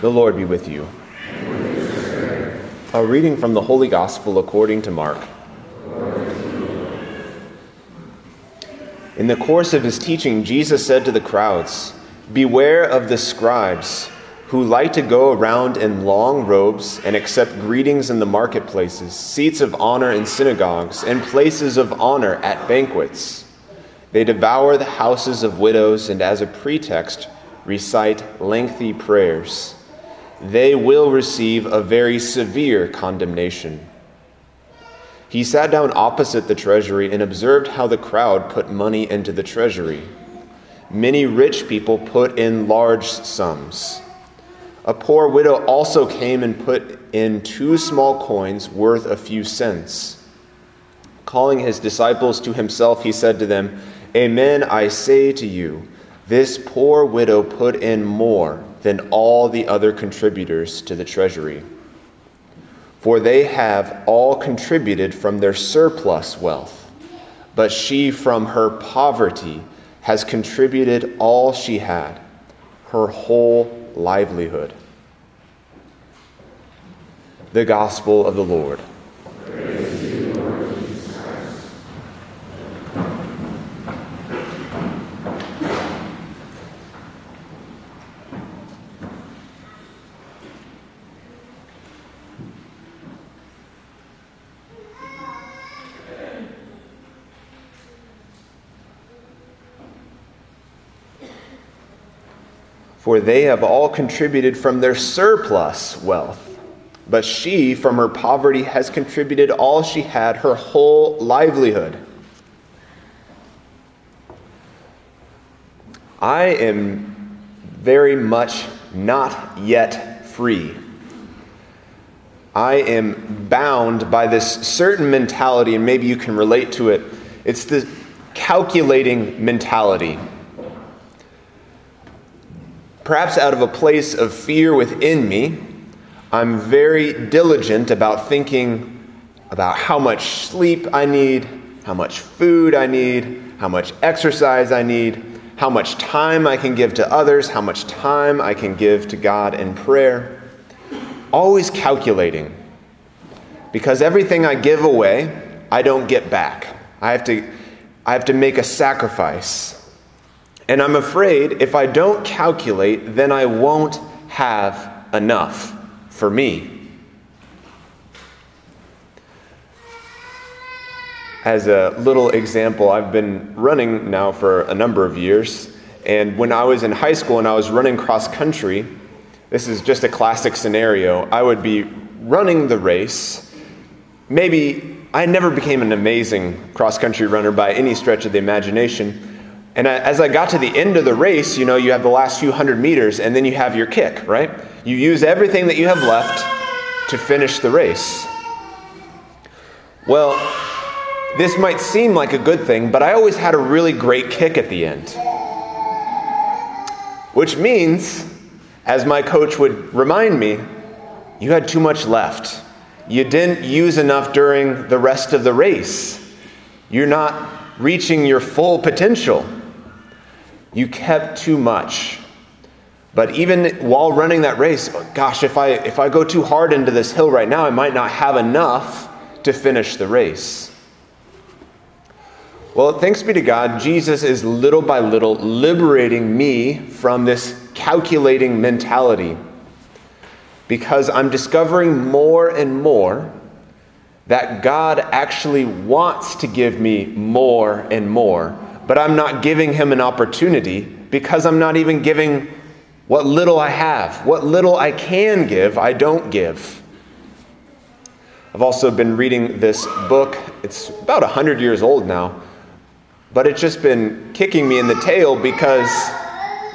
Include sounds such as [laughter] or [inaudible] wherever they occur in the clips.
The Lord be with you. A reading from the Holy Gospel according to Mark. In the course of his teaching, Jesus said to the crowds, Beware of the scribes who like to go around in long robes and accept greetings in the marketplaces, seats of honor in synagogues, and places of honor at banquets. They devour the houses of widows and, as a pretext, recite lengthy prayers. They will receive a very severe condemnation. He sat down opposite the treasury and observed how the crowd put money into the treasury. Many rich people put in large sums. A poor widow also came and put in two small coins worth a few cents. Calling his disciples to himself, he said to them, Amen, I say to you, this poor widow put in more than all the other contributors to the treasury. For they have all contributed from their surplus wealth, but she from her poverty has contributed all she had, her whole livelihood. The Gospel of the Lord. For they have all contributed from their surplus wealth. But she, from her poverty, has contributed all she had, her whole livelihood. I am very much not yet free. I am bound by this certain mentality, and maybe you can relate to it. It's the calculating mentality perhaps out of a place of fear within me, I'm very diligent about thinking about how much sleep I need, how much food I need, how much exercise I need, how much time I can give to others, how much time I can give to God in prayer. Always calculating. Because everything I give away, I don't get back. I have to, I have to make a sacrifice. And I'm afraid if I don't calculate, then I won't have enough for me. As a little example, I've been running now for a number of years. And when I was in high school and I was running cross country, this is just a classic scenario. I would be running the race. Maybe I never became an amazing cross country runner by any stretch of the imagination and as I got to the end of the race, you know, you have the last few hundred meters and then you have your kick, right? You use everything that you have left to finish the race. Well, this might seem like a good thing, but I always had a really great kick at the end. Which means, as my coach would remind me, you had too much left. You didn't use enough during the rest of the race. You're not reaching your full potential. You kept too much. But even while running that race, gosh, if I, if I go too hard into this hill right now, I might not have enough to finish the race. Well, thanks be to God, Jesus is little by little liberating me from this calculating mentality because I'm discovering more and more that God actually wants to give me more and more but I'm not giving him an opportunity because I'm not even giving what little I have. What little I can give, I don't give. I've also been reading this book. It's about 100 years old now, but it's just been kicking me in the tail because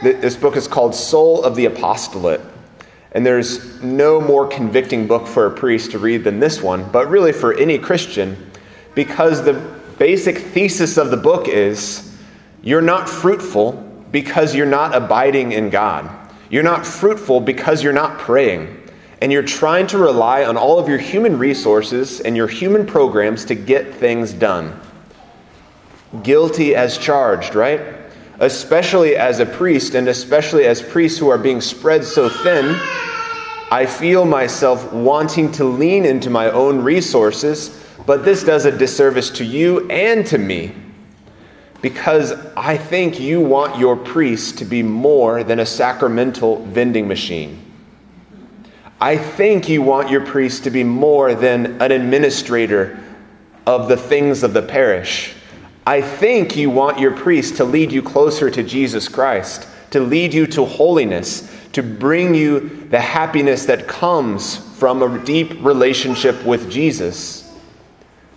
this book is called Soul of the Apostolate. And there's no more convicting book for a priest to read than this one, but really for any Christian, because the basic thesis of the book is you're not fruitful because you're not abiding in God. You're not fruitful because you're not praying. And you're trying to rely on all of your human resources and your human programs to get things done. Guilty as charged, right? Especially as a priest, and especially as priests who are being spread so thin I feel myself wanting to lean into my own resources, but this does a disservice to you and to me because I think you want your priest to be more than a sacramental vending machine. I think you want your priest to be more than an administrator of the things of the parish. I think you want your priest to lead you closer to Jesus Christ, to lead you to holiness, to bring you the happiness that comes from a deep relationship with Jesus.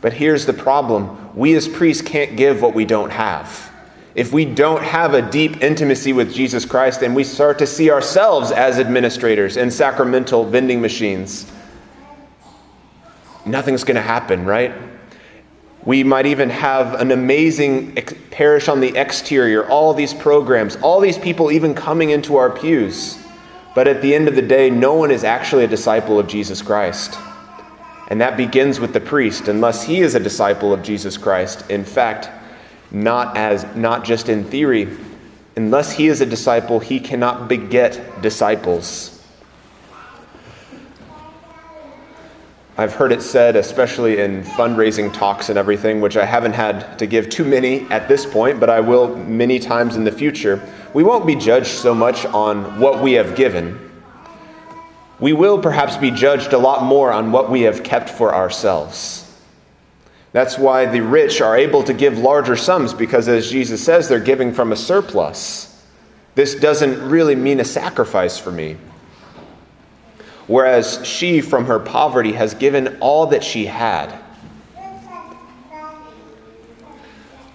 But here's the problem we as priests can't give what we don't have. If we don't have a deep intimacy with Jesus Christ and we start to see ourselves as administrators and sacramental vending machines, nothing's going to happen, right? We might even have an amazing parish on the exterior, all these programs, all these people even coming into our pews. But at the end of the day, no one is actually a disciple of Jesus Christ. And that begins with the priest, unless he is a disciple of Jesus Christ. In fact, not as not just in theory. Unless he is a disciple, he cannot beget disciples. I've heard it said, especially in fundraising talks and everything, which I haven't had to give too many at this point, but I will many times in the future. We won't be judged so much on what we have given we will perhaps be judged a lot more on what we have kept for ourselves. That's why the rich are able to give larger sums because, as Jesus says, they're giving from a surplus. This doesn't really mean a sacrifice for me. Whereas she, from her poverty, has given all that she had.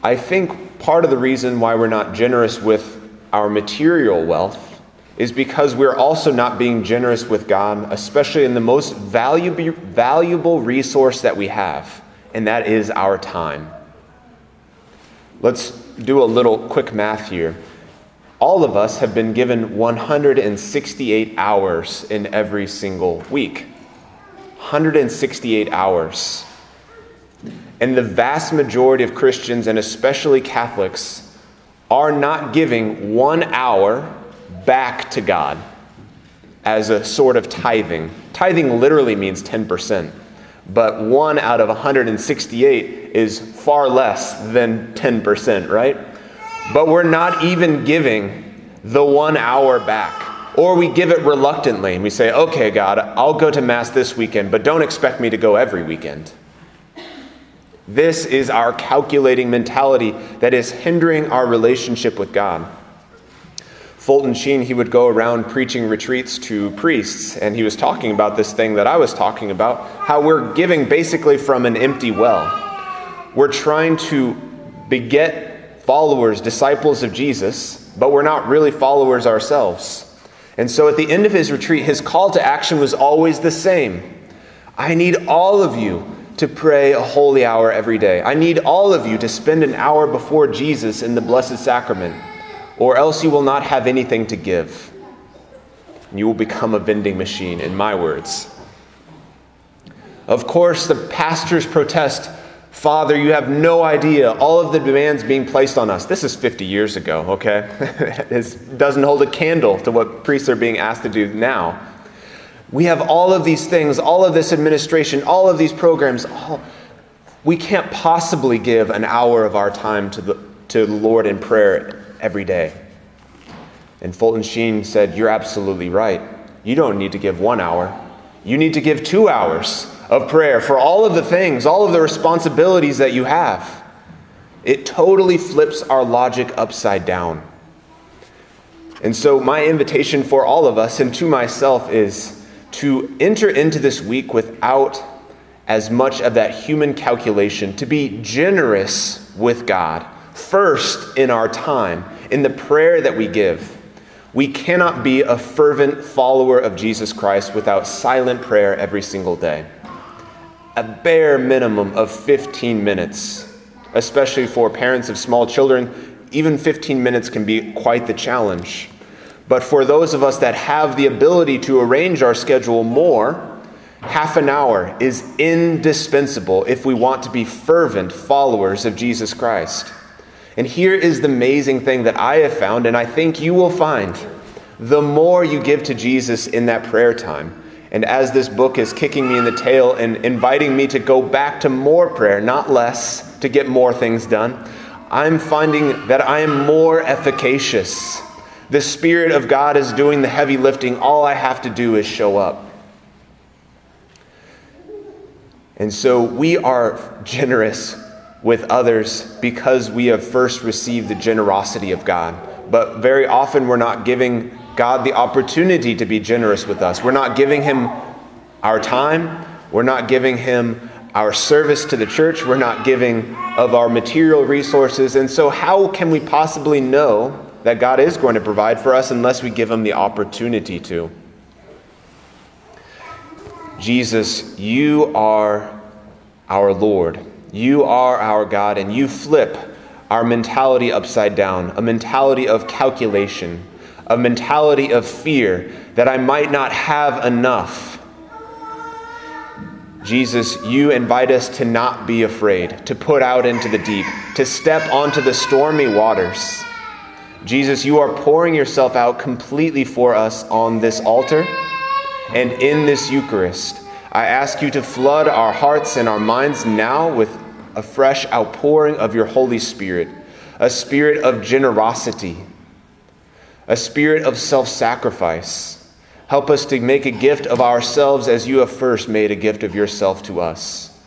I think part of the reason why we're not generous with our material wealth is because we're also not being generous with God, especially in the most valuable, valuable resource that we have, and that is our time. Let's do a little quick math here. All of us have been given 168 hours in every single week. 168 hours. And the vast majority of Christians, and especially Catholics, are not giving one hour back to God as a sort of tithing. Tithing literally means 10%, but one out of 168 is far less than 10%, right? But we're not even giving the one hour back. Or we give it reluctantly and we say, okay, God, I'll go to Mass this weekend, but don't expect me to go every weekend. This is our calculating mentality that is hindering our relationship with God. Fulton Sheen, he would go around preaching retreats to priests, and he was talking about this thing that I was talking about how we're giving basically from an empty well. We're trying to beget followers, disciples of Jesus, but we're not really followers ourselves. And so at the end of his retreat, his call to action was always the same I need all of you to pray a holy hour every day. I need all of you to spend an hour before Jesus in the Blessed Sacrament or else you will not have anything to give. You will become a vending machine, in my words. Of course, the pastors protest Father, you have no idea all of the demands being placed on us. This is 50 years ago, okay? [laughs] it doesn't hold a candle to what priests are being asked to do now. We have all of these things, all of this administration, all of these programs. All, we can't possibly give an hour of our time to the, to the Lord in prayer every day. And Fulton Sheen said, You're absolutely right. You don't need to give one hour, you need to give two hours of prayer for all of the things, all of the responsibilities that you have. It totally flips our logic upside down. And so, my invitation for all of us and to myself is to enter into this week without as much of that human calculation, to be generous with God, first in our time, in the prayer that we give. We cannot be a fervent follower of Jesus Christ without silent prayer every single day. A bare minimum of 15 minutes, especially for parents of small children, even 15 minutes can be quite the challenge. But for those of us that have the ability to arrange our schedule more, half an hour is indispensable if we want to be fervent followers of Jesus Christ. And here is the amazing thing that I have found, and I think you will find. The more you give to Jesus in that prayer time, And as this book is kicking me in the tail and inviting me to go back to more prayer, not less, to get more things done, I'm finding that I am more efficacious. The Spirit of God is doing the heavy lifting. All I have to do is show up. And so we are generous with others because we have first received the generosity of God. But very often we're not giving God the opportunity to be generous with us. We're not giving Him our time, we're not giving Him our service to the church, we're not giving of our material resources. And so, how can we possibly know that God is going to provide for us unless we give Him the opportunity to? Jesus, you are our Lord. You are our God, and you flip our mentality upside down a mentality of calculation, a mentality of fear that I might not have enough. Jesus, you invite us to not be afraid, to put out into the deep, to step onto the stormy waters. Jesus, you are pouring yourself out completely for us on this altar and in this Eucharist. I ask you to flood our hearts and our minds now with a fresh outpouring of your Holy Spirit, a spirit of generosity, a spirit of self sacrifice. Help us to make a gift of ourselves as you have first made a gift of yourself to us.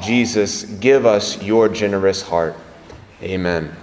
Jesus, give us your generous heart. Amen.